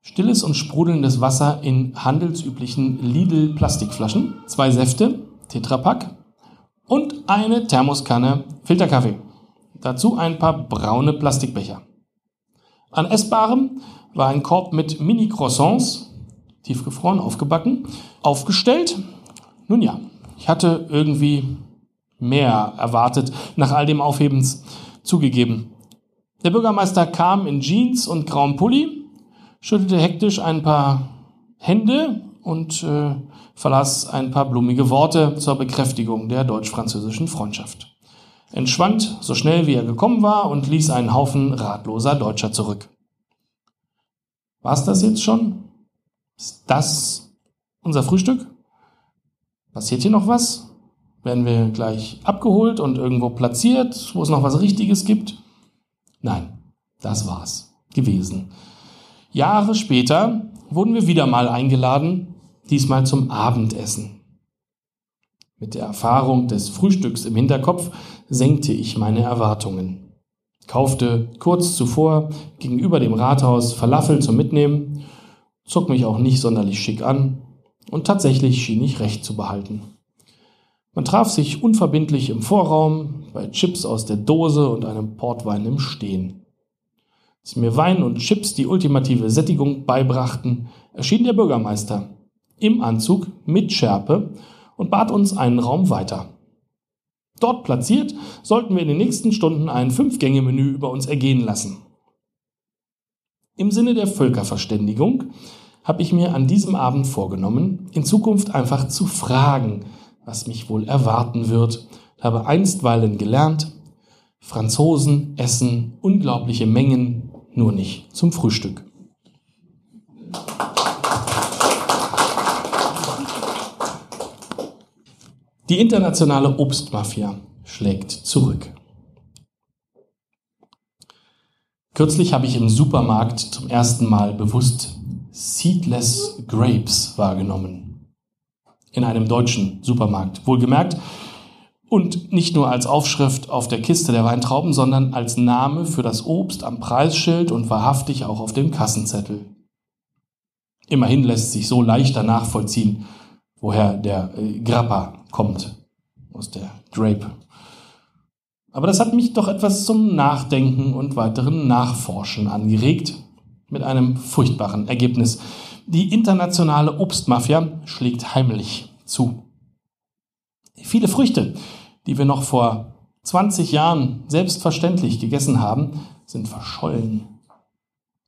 Stilles und sprudelndes Wasser in handelsüblichen Lidl-Plastikflaschen, zwei Säfte, Tetrapack und eine Thermoskanne Filterkaffee. Dazu ein paar braune Plastikbecher. An Essbarem war ein Korb mit Mini-Croissants, tiefgefroren, aufgebacken, aufgestellt. Nun ja, ich hatte irgendwie mehr erwartet nach all dem Aufhebens zugegeben. Der Bürgermeister kam in Jeans und grauem Pulli, schüttelte hektisch ein paar Hände und äh, verlas ein paar blumige Worte zur Bekräftigung der deutsch-französischen Freundschaft. Entschwand so schnell wie er gekommen war und ließ einen Haufen ratloser Deutscher zurück. War's das jetzt schon? Ist das unser Frühstück? Passiert hier noch was? Werden wir gleich abgeholt und irgendwo platziert, wo es noch was Richtiges gibt? Nein, das war's gewesen. Jahre später wurden wir wieder mal eingeladen, diesmal zum Abendessen. Mit der Erfahrung des Frühstücks im Hinterkopf senkte ich meine Erwartungen. Kaufte kurz zuvor gegenüber dem Rathaus Falafel zum Mitnehmen, zog mich auch nicht sonderlich schick an und tatsächlich schien ich recht zu behalten. Man traf sich unverbindlich im Vorraum bei Chips aus der Dose und einem Portwein im Stehen. Als mir Wein und Chips die ultimative Sättigung beibrachten, erschien der Bürgermeister im Anzug mit Schärpe und bat uns einen Raum weiter. Dort platziert sollten wir in den nächsten Stunden ein Fünf-Gänge-Menü über uns ergehen lassen. Im Sinne der Völkerverständigung habe ich mir an diesem Abend vorgenommen, in Zukunft einfach zu fragen, was mich wohl erwarten wird, habe einstweilen gelernt, Franzosen essen unglaubliche Mengen, nur nicht zum Frühstück. Die internationale Obstmafia schlägt zurück. Kürzlich habe ich im Supermarkt zum ersten Mal bewusst Seedless Grapes wahrgenommen in einem deutschen Supermarkt, wohlgemerkt. Und nicht nur als Aufschrift auf der Kiste der Weintrauben, sondern als Name für das Obst am Preisschild und wahrhaftig auch auf dem Kassenzettel. Immerhin lässt sich so leichter nachvollziehen, woher der äh, Grappa kommt, aus der Grape. Aber das hat mich doch etwas zum Nachdenken und weiteren Nachforschen angeregt, mit einem furchtbaren Ergebnis. Die internationale Obstmafia schlägt heimlich zu. Viele Früchte, die wir noch vor 20 Jahren selbstverständlich gegessen haben, sind verschollen.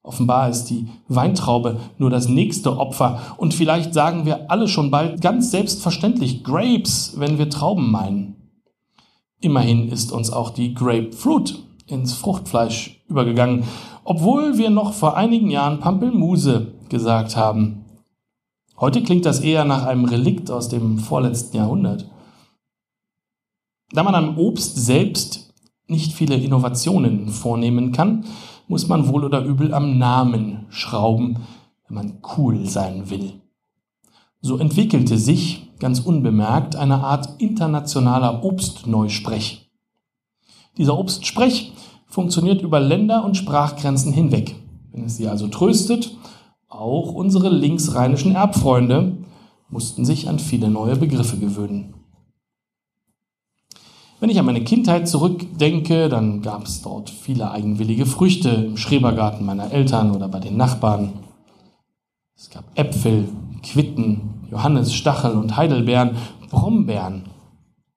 Offenbar ist die Weintraube nur das nächste Opfer und vielleicht sagen wir alle schon bald ganz selbstverständlich Grapes, wenn wir Trauben meinen. Immerhin ist uns auch die Grapefruit ins Fruchtfleisch übergegangen, obwohl wir noch vor einigen Jahren Pampelmuse gesagt haben. Heute klingt das eher nach einem Relikt aus dem vorletzten Jahrhundert. Da man am Obst selbst nicht viele Innovationen vornehmen kann, muss man wohl oder übel am Namen schrauben, wenn man cool sein will. So entwickelte sich, ganz unbemerkt, eine Art internationaler Obstneusprech. Dieser Obstsprech funktioniert über Länder und Sprachgrenzen hinweg. Wenn es Sie also tröstet, auch unsere linksrheinischen Erbfreunde mussten sich an viele neue Begriffe gewöhnen. Wenn ich an meine Kindheit zurückdenke, dann gab es dort viele eigenwillige Früchte im Schrebergarten meiner Eltern oder bei den Nachbarn. Es gab Äpfel, Quitten, Johannes, Stachel und Heidelbeeren, Brombeeren.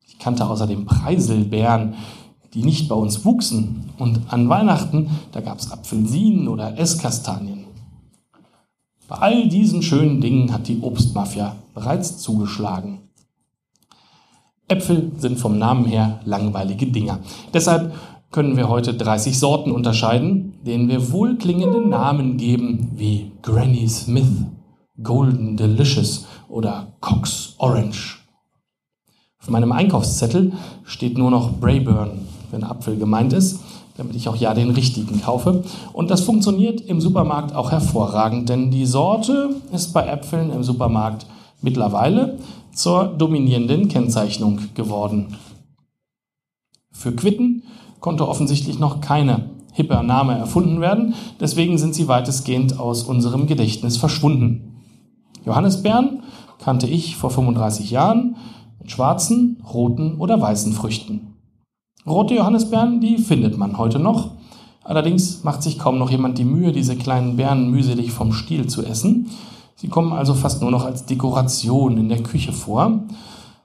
Ich kannte außerdem Preiselbeeren, die nicht bei uns wuchsen. Und an Weihnachten, da gab es Apfelsinen oder Esskastanien. Bei all diesen schönen Dingen hat die Obstmafia bereits zugeschlagen. Äpfel sind vom Namen her langweilige Dinger. Deshalb können wir heute 30 Sorten unterscheiden, denen wir wohlklingende Namen geben, wie Granny Smith, Golden Delicious oder Cox Orange. Auf meinem Einkaufszettel steht nur noch Brayburn, wenn Apfel gemeint ist, damit ich auch ja den richtigen kaufe. Und das funktioniert im Supermarkt auch hervorragend, denn die Sorte ist bei Äpfeln im Supermarkt mittlerweile zur dominierenden Kennzeichnung geworden. Für Quitten konnte offensichtlich noch keine hipper Name erfunden werden, deswegen sind sie weitestgehend aus unserem Gedächtnis verschwunden. Johannisbeeren kannte ich vor 35 Jahren mit schwarzen, roten oder weißen Früchten. Rote Johannisbeeren, die findet man heute noch. Allerdings macht sich kaum noch jemand die Mühe, diese kleinen Beeren mühselig vom Stiel zu essen. Sie kommen also fast nur noch als Dekoration in der Küche vor.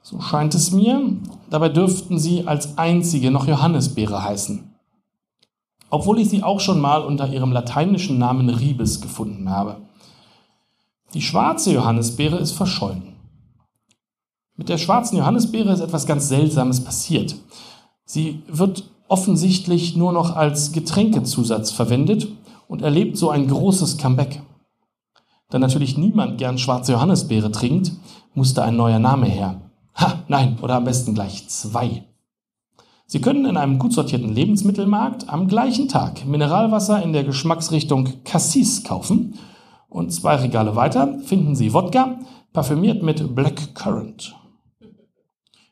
So scheint es mir. Dabei dürften sie als einzige noch Johannisbeere heißen. Obwohl ich sie auch schon mal unter ihrem lateinischen Namen Ribes gefunden habe. Die schwarze Johannisbeere ist verschollen. Mit der schwarzen Johannisbeere ist etwas ganz Seltsames passiert. Sie wird offensichtlich nur noch als Getränkezusatz verwendet und erlebt so ein großes Comeback. Da natürlich niemand gern schwarze Johannisbeere trinkt, musste ein neuer Name her. Ha, nein, oder am besten gleich zwei. Sie können in einem gut sortierten Lebensmittelmarkt am gleichen Tag Mineralwasser in der Geschmacksrichtung Cassis kaufen und zwei Regale weiter finden Sie Wodka, parfümiert mit Black Currant.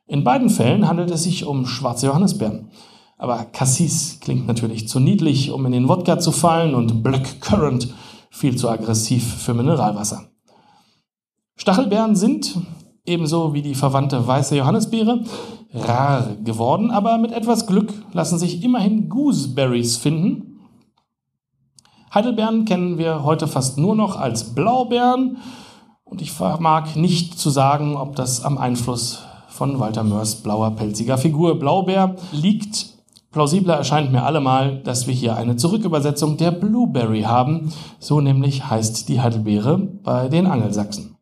In beiden Fällen handelt es sich um schwarze Johannisbeeren. Aber Cassis klingt natürlich zu niedlich, um in den Wodka zu fallen und Black Currant viel zu aggressiv für Mineralwasser. Stachelbeeren sind, ebenso wie die verwandte weiße Johannisbeere, rar geworden, aber mit etwas Glück lassen sich immerhin Gooseberries finden. Heidelbeeren kennen wir heute fast nur noch als Blaubeeren und ich vermag nicht zu sagen, ob das am Einfluss von Walter Mörs blauer pelziger Figur Blaubeer liegt Plausibler erscheint mir allemal, dass wir hier eine Zurückübersetzung der Blueberry haben, so nämlich heißt die Heidelbeere bei den Angelsachsen.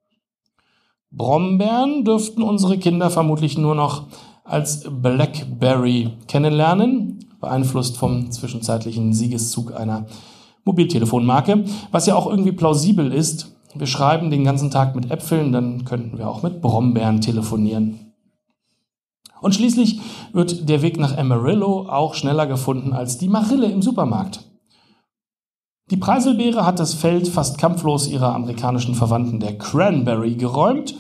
Brombeeren dürften unsere Kinder vermutlich nur noch als Blackberry kennenlernen, beeinflusst vom zwischenzeitlichen Siegeszug einer Mobiltelefonmarke, was ja auch irgendwie plausibel ist. Wir schreiben den ganzen Tag mit Äpfeln, dann könnten wir auch mit Brombeeren telefonieren. Und schließlich wird der Weg nach Amarillo auch schneller gefunden als die Marille im Supermarkt. Die Preiselbeere hat das Feld fast kampflos ihrer amerikanischen Verwandten der Cranberry geräumt.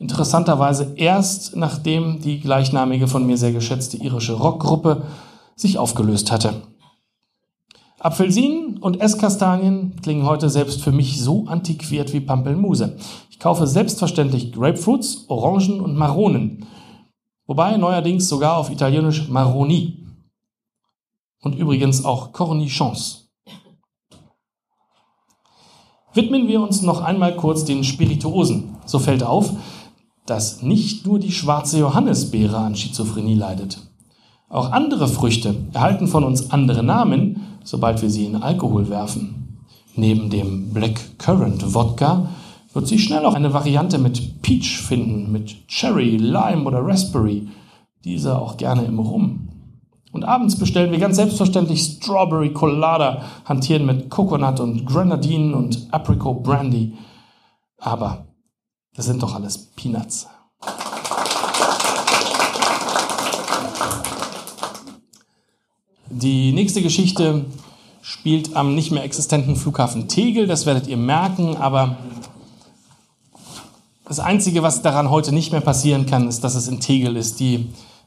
Interessanterweise erst nachdem die gleichnamige von mir sehr geschätzte irische Rockgruppe sich aufgelöst hatte. Apfelsinen und Esskastanien klingen heute selbst für mich so antiquiert wie Pampelmuse. Ich kaufe selbstverständlich Grapefruits, Orangen und Maronen. Wobei neuerdings sogar auf Italienisch Maroni und übrigens auch Cornichons. Widmen wir uns noch einmal kurz den Spirituosen. So fällt auf, dass nicht nur die schwarze Johannisbeere an Schizophrenie leidet. Auch andere Früchte erhalten von uns andere Namen, sobald wir sie in Alkohol werfen. Neben dem Black Currant Wodka wird sie schnell auch eine Variante mit Peach finden, mit Cherry, Lime oder Raspberry, diese auch gerne im Rum. Und abends bestellen wir ganz selbstverständlich Strawberry Colada, hantieren mit Coconut und Grenadine und Apricot Brandy. Aber das sind doch alles Peanuts. Die nächste Geschichte spielt am nicht mehr existenten Flughafen Tegel, das werdet ihr merken, aber das Einzige, was daran heute nicht mehr passieren kann, ist, dass es in Tegel ist. Die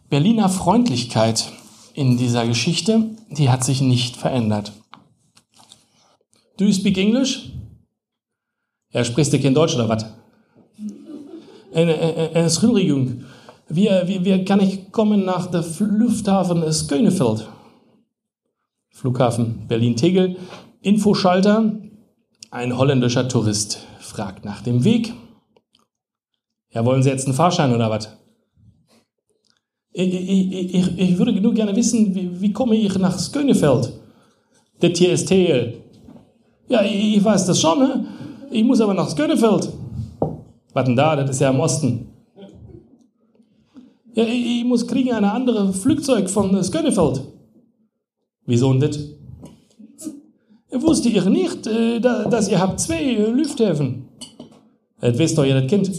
Berliner Freundlichkeit in dieser Geschichte, die hat sich nicht verändert. Do you speak English? Ja, sprichst du kein Deutsch oder was? Entschuldigung, wie, wie, wie kann ich kommen nach der Lufthafen Skönefeld? Flughafen Berlin-Tegel. Infoschalter. Ein holländischer Tourist fragt nach dem Weg. Ja, wollen Sie jetzt einen Fahrschein oder was? Ich, ich, ich, ich, würde nur gerne wissen, wie, wie komme ich nach Skönefeld? Ist Tegel. Ja, ich, weiß das schon, ne? Ich muss aber nach Skönefeld. Was denn da? Das ist ja im Osten. Ja, ich, muss kriegen ein anderes Flugzeug von Skönefeld. Wieso denn das? Wusste ihr nicht, äh, dass ihr habt zwei Lufthäfen? Das wisst doch jeder Kind.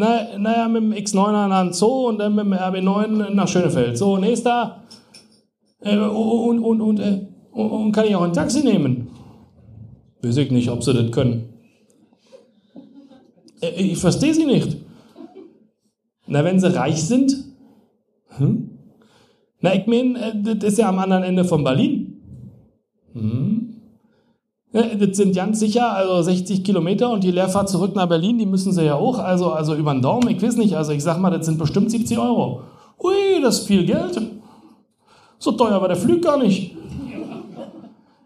Hm? Naja, na mit dem X9 nach den Zoo und dann mit dem RB9 nach Schönefeld. So, nächster. Äh, und, und, und, äh, und kann ich auch ein Taxi nehmen? Weiß ich nicht, ob sie das können. Äh, ich verstehe sie nicht. Na, wenn sie reich sind? Hm? Na, ich meine, äh, das ist ja am anderen Ende von Berlin. Hm? Das sind ganz sicher, also 60 Kilometer und die Leerfahrt zurück nach Berlin, die müssen sie ja auch, also, also über den Daumen, ich weiß nicht, also ich sag mal, das sind bestimmt 70 Euro. Ui, das ist viel Geld. So teuer war der Flug gar nicht.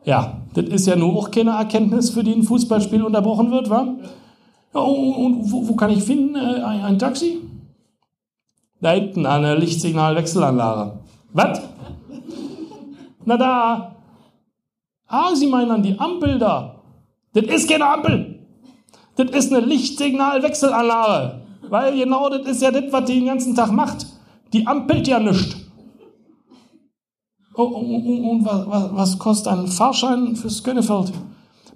Ja, das ist ja nur auch keine Erkenntnis, für die ein Fußballspiel unterbrochen wird, wa? Ja, und wo, wo kann ich finden, äh, ein Taxi? Da hinten an der Lichtsignalwechselanlage. Was? Na da. Ah, Sie meinen die Ampel da. Das ist keine Ampel. Das ist eine Lichtsignalwechselanlage. Weil genau das ist ja das, was die den ganzen Tag macht. Die ampelt ja nichts. Oh, und, und was, was, was, kostet ein Fahrschein fürs Gönnefeld?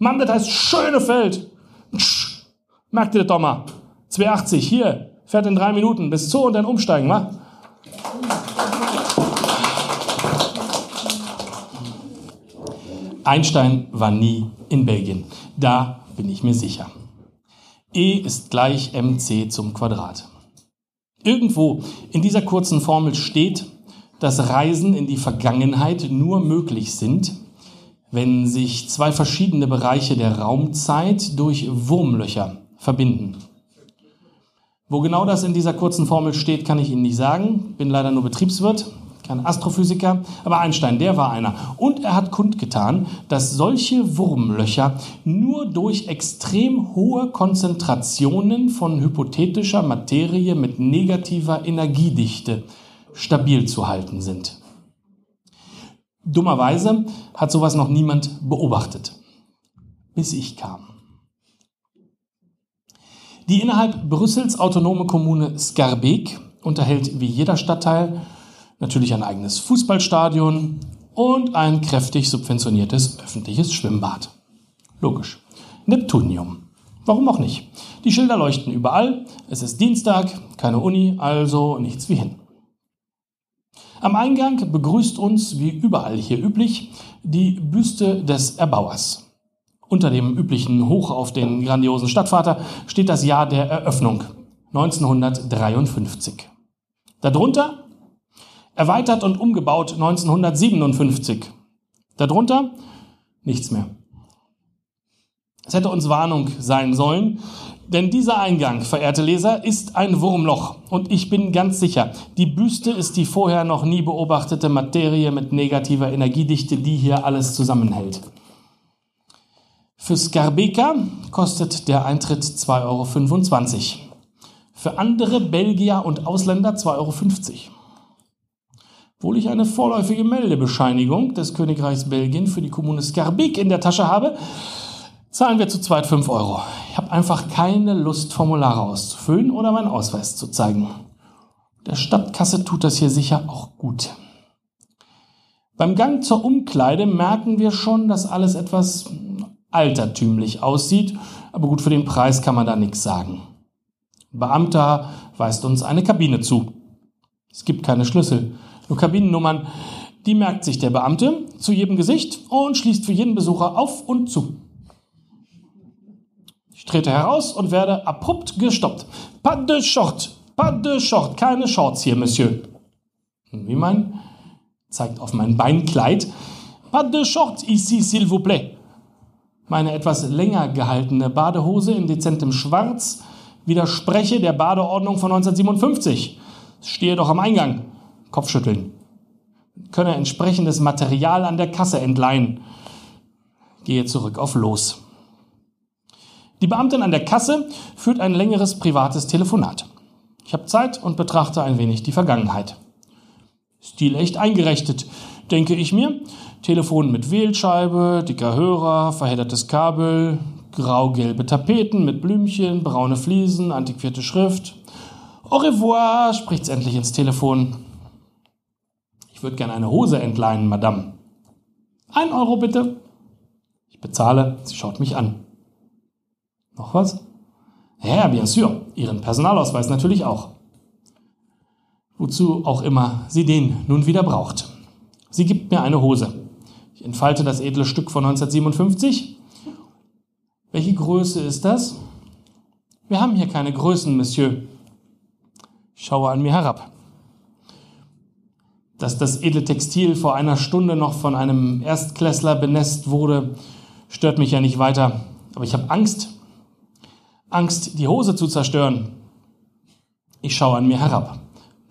Mann, das heißt Schönefeld. Merkt ihr das doch mal. 2,80 hier. Fährt in drei Minuten bis Zoo und dann umsteigen, wa? Einstein war nie in Belgien. Da bin ich mir sicher. E ist gleich mc zum Quadrat. Irgendwo in dieser kurzen Formel steht, dass Reisen in die Vergangenheit nur möglich sind, wenn sich zwei verschiedene Bereiche der Raumzeit durch Wurmlöcher verbinden. Wo genau das in dieser kurzen Formel steht, kann ich Ihnen nicht sagen. Bin leider nur Betriebswirt kein Astrophysiker, aber Einstein, der war einer. Und er hat kundgetan, dass solche Wurmlöcher nur durch extrem hohe Konzentrationen von hypothetischer Materie mit negativer Energiedichte stabil zu halten sind. Dummerweise hat sowas noch niemand beobachtet, bis ich kam. Die innerhalb Brüssels autonome Kommune Scarbeck unterhält wie jeder Stadtteil natürlich ein eigenes Fußballstadion und ein kräftig subventioniertes öffentliches Schwimmbad. Logisch. Neptunium. Warum auch nicht? Die Schilder leuchten überall. Es ist Dienstag, keine Uni, also nichts wie hin. Am Eingang begrüßt uns, wie überall hier üblich, die Büste des Erbauers. Unter dem üblichen Hoch auf den grandiosen Stadtvater steht das Jahr der Eröffnung 1953. Darunter Erweitert und umgebaut 1957. Darunter nichts mehr. Es hätte uns Warnung sein sollen, denn dieser Eingang, verehrte Leser, ist ein Wurmloch. Und ich bin ganz sicher, die Büste ist die vorher noch nie beobachtete Materie mit negativer Energiedichte, die hier alles zusammenhält. Für Skarbeka kostet der Eintritt 2,25 Euro. Für andere Belgier und Ausländer 2,50 Euro. Obwohl ich eine vorläufige Meldebescheinigung des Königreichs Belgien für die Kommune Skarbik in der Tasche habe, zahlen wir zu zweit 5 Euro. Ich habe einfach keine Lust, Formulare auszufüllen oder meinen Ausweis zu zeigen. Der Stadtkasse tut das hier sicher auch gut. Beim Gang zur Umkleide merken wir schon, dass alles etwas altertümlich aussieht, aber gut, für den Preis kann man da nichts sagen. Ein Beamter weist uns eine Kabine zu. Es gibt keine Schlüssel, nur Kabinennummern. Die merkt sich der Beamte zu jedem Gesicht und schließt für jeden Besucher auf und zu. Ich trete heraus und werde abrupt gestoppt. Pas de short, pas de short, keine Shorts hier, Monsieur. Wie mein, zeigt auf mein Beinkleid. Pas de short ici, s'il vous plaît. Meine etwas länger gehaltene Badehose in dezentem Schwarz widerspreche der Badeordnung von 1957. Stehe doch am Eingang. Kopfschütteln. Könne entsprechendes Material an der Kasse entleihen. Gehe zurück auf Los. Die Beamtin an der Kasse führt ein längeres privates Telefonat. Ich habe Zeit und betrachte ein wenig die Vergangenheit. Stilecht eingerichtet, denke ich mir. Telefon mit Wählscheibe, dicker Hörer, verheddertes Kabel, grau-gelbe Tapeten mit Blümchen, braune Fliesen, antiquierte Schrift. Au revoir, spricht's endlich ins Telefon. Ich würde gerne eine Hose entleihen, Madame. Ein Euro bitte. Ich bezahle, sie schaut mich an. Noch was? Ja, bien sûr. Ihren Personalausweis natürlich auch. Wozu auch immer sie den nun wieder braucht. Sie gibt mir eine Hose. Ich entfalte das edle Stück von 1957. Welche Größe ist das? Wir haben hier keine Größen, Monsieur. Ich schaue an mir herab. Dass das edle Textil vor einer Stunde noch von einem Erstklässler benässt wurde, stört mich ja nicht weiter. Aber ich habe Angst, Angst, die Hose zu zerstören. Ich schaue an mir herab,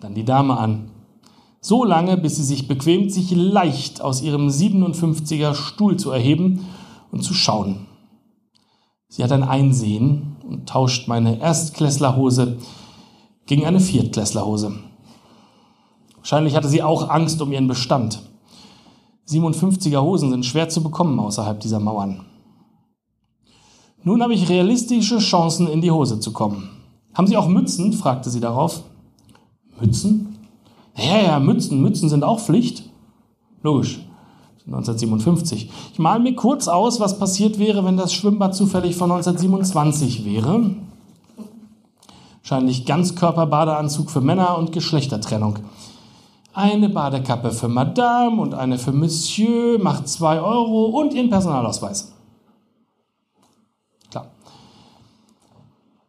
dann die Dame an. So lange, bis sie sich bequemt, sich leicht aus ihrem 57er Stuhl zu erheben und zu schauen. Sie hat ein Einsehen und tauscht meine Erstklässlerhose gegen eine Viertklässlerhose. Wahrscheinlich hatte sie auch Angst um ihren Bestand. 57er Hosen sind schwer zu bekommen außerhalb dieser Mauern. Nun habe ich realistische Chancen, in die Hose zu kommen. Haben Sie auch Mützen? fragte sie darauf. Mützen? Ja, ja, Mützen. Mützen sind auch Pflicht. Logisch. 1957. Ich male mir kurz aus, was passiert wäre, wenn das Schwimmbad zufällig von 1927 wäre. Wahrscheinlich Ganzkörperbadeanzug für Männer und Geschlechtertrennung. Eine Badekappe für Madame und eine für Monsieur macht 2 Euro und ihren Personalausweis.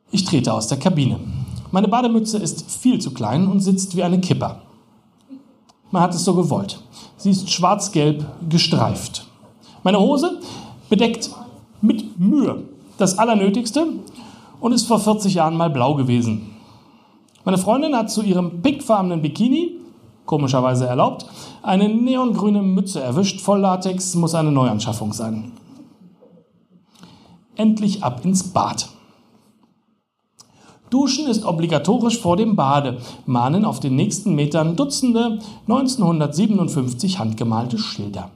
Ich trete aus der Kabine. Meine Bademütze ist viel zu klein und sitzt wie eine Kipper. Man hat es so gewollt. Sie ist schwarz-gelb gestreift. Meine Hose bedeckt mit Mühe das Allernötigste und ist vor 40 Jahren mal blau gewesen. Meine Freundin hat zu ihrem pinkfarbenen Bikini, komischerweise erlaubt, eine neongrüne Mütze erwischt. Voll Latex muss eine Neuanschaffung sein. Endlich ab ins Bad. Duschen ist obligatorisch vor dem Bade, mahnen auf den nächsten Metern Dutzende 1957 handgemalte Schilder.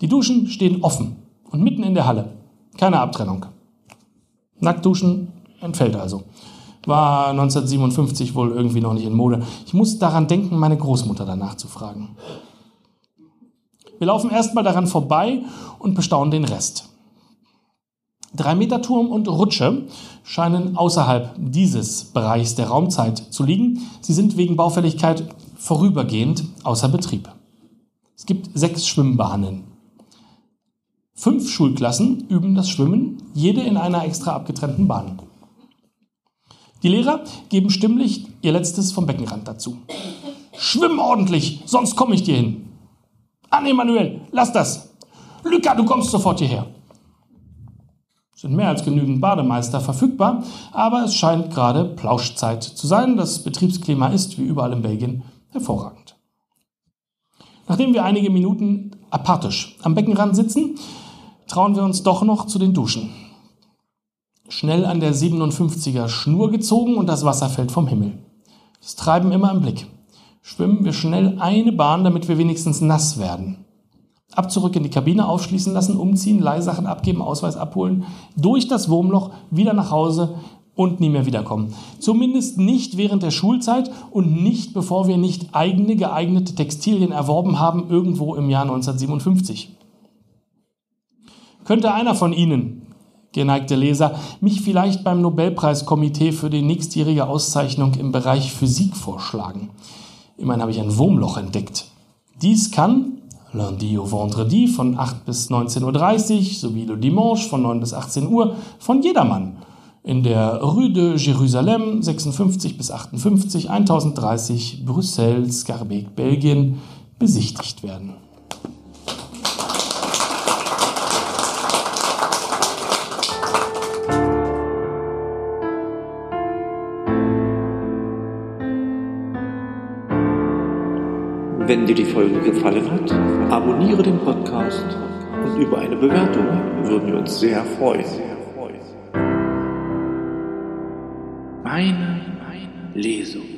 Die Duschen stehen offen und mitten in der Halle. Keine Abtrennung. Nacktduschen entfällt also. War 1957 wohl irgendwie noch nicht in Mode. Ich muss daran denken, meine Großmutter danach zu fragen. Wir laufen erstmal daran vorbei und bestaunen den Rest. Drei-Meter-Turm und Rutsche scheinen außerhalb dieses Bereichs der Raumzeit zu liegen. Sie sind wegen Baufälligkeit vorübergehend außer Betrieb. Es gibt sechs Schwimmbahnen. Fünf Schulklassen üben das Schwimmen, jede in einer extra abgetrennten Bahn. Die Lehrer geben stimmlich ihr letztes vom Beckenrand dazu. Schwimm ordentlich, sonst komme ich dir hin. Ah nee, Manuel, lass das. Luca, du kommst sofort hierher sind mehr als genügend Bademeister verfügbar, aber es scheint gerade Plauschzeit zu sein. Das Betriebsklima ist, wie überall in Belgien, hervorragend. Nachdem wir einige Minuten apathisch am Beckenrand sitzen, trauen wir uns doch noch zu den Duschen. Schnell an der 57er Schnur gezogen und das Wasser fällt vom Himmel. Das Treiben immer im Blick. Schwimmen wir schnell eine Bahn, damit wir wenigstens nass werden. Ab zurück in die Kabine aufschließen lassen, umziehen, Leihsachen abgeben, Ausweis abholen, durch das Wurmloch, wieder nach Hause und nie mehr wiederkommen. Zumindest nicht während der Schulzeit und nicht bevor wir nicht eigene geeignete Textilien erworben haben, irgendwo im Jahr 1957. Könnte einer von Ihnen, geneigte Leser, mich vielleicht beim Nobelpreiskomitee für die nächstjährige Auszeichnung im Bereich Physik vorschlagen? Immerhin habe ich ein Wurmloch entdeckt. Dies kann lundi au vendredi von 8 bis 19.30 Uhr sowie le dimanche von 9 bis 18 Uhr von jedermann in der Rue de Jérusalem 56 bis 58 1030 Brüssel, Scarbeck, Belgien besichtigt werden. Wenn dir die Folge gefallen hat, abonniere den Podcast und über eine Bewertung würden wir uns sehr freuen. Meine Lesung.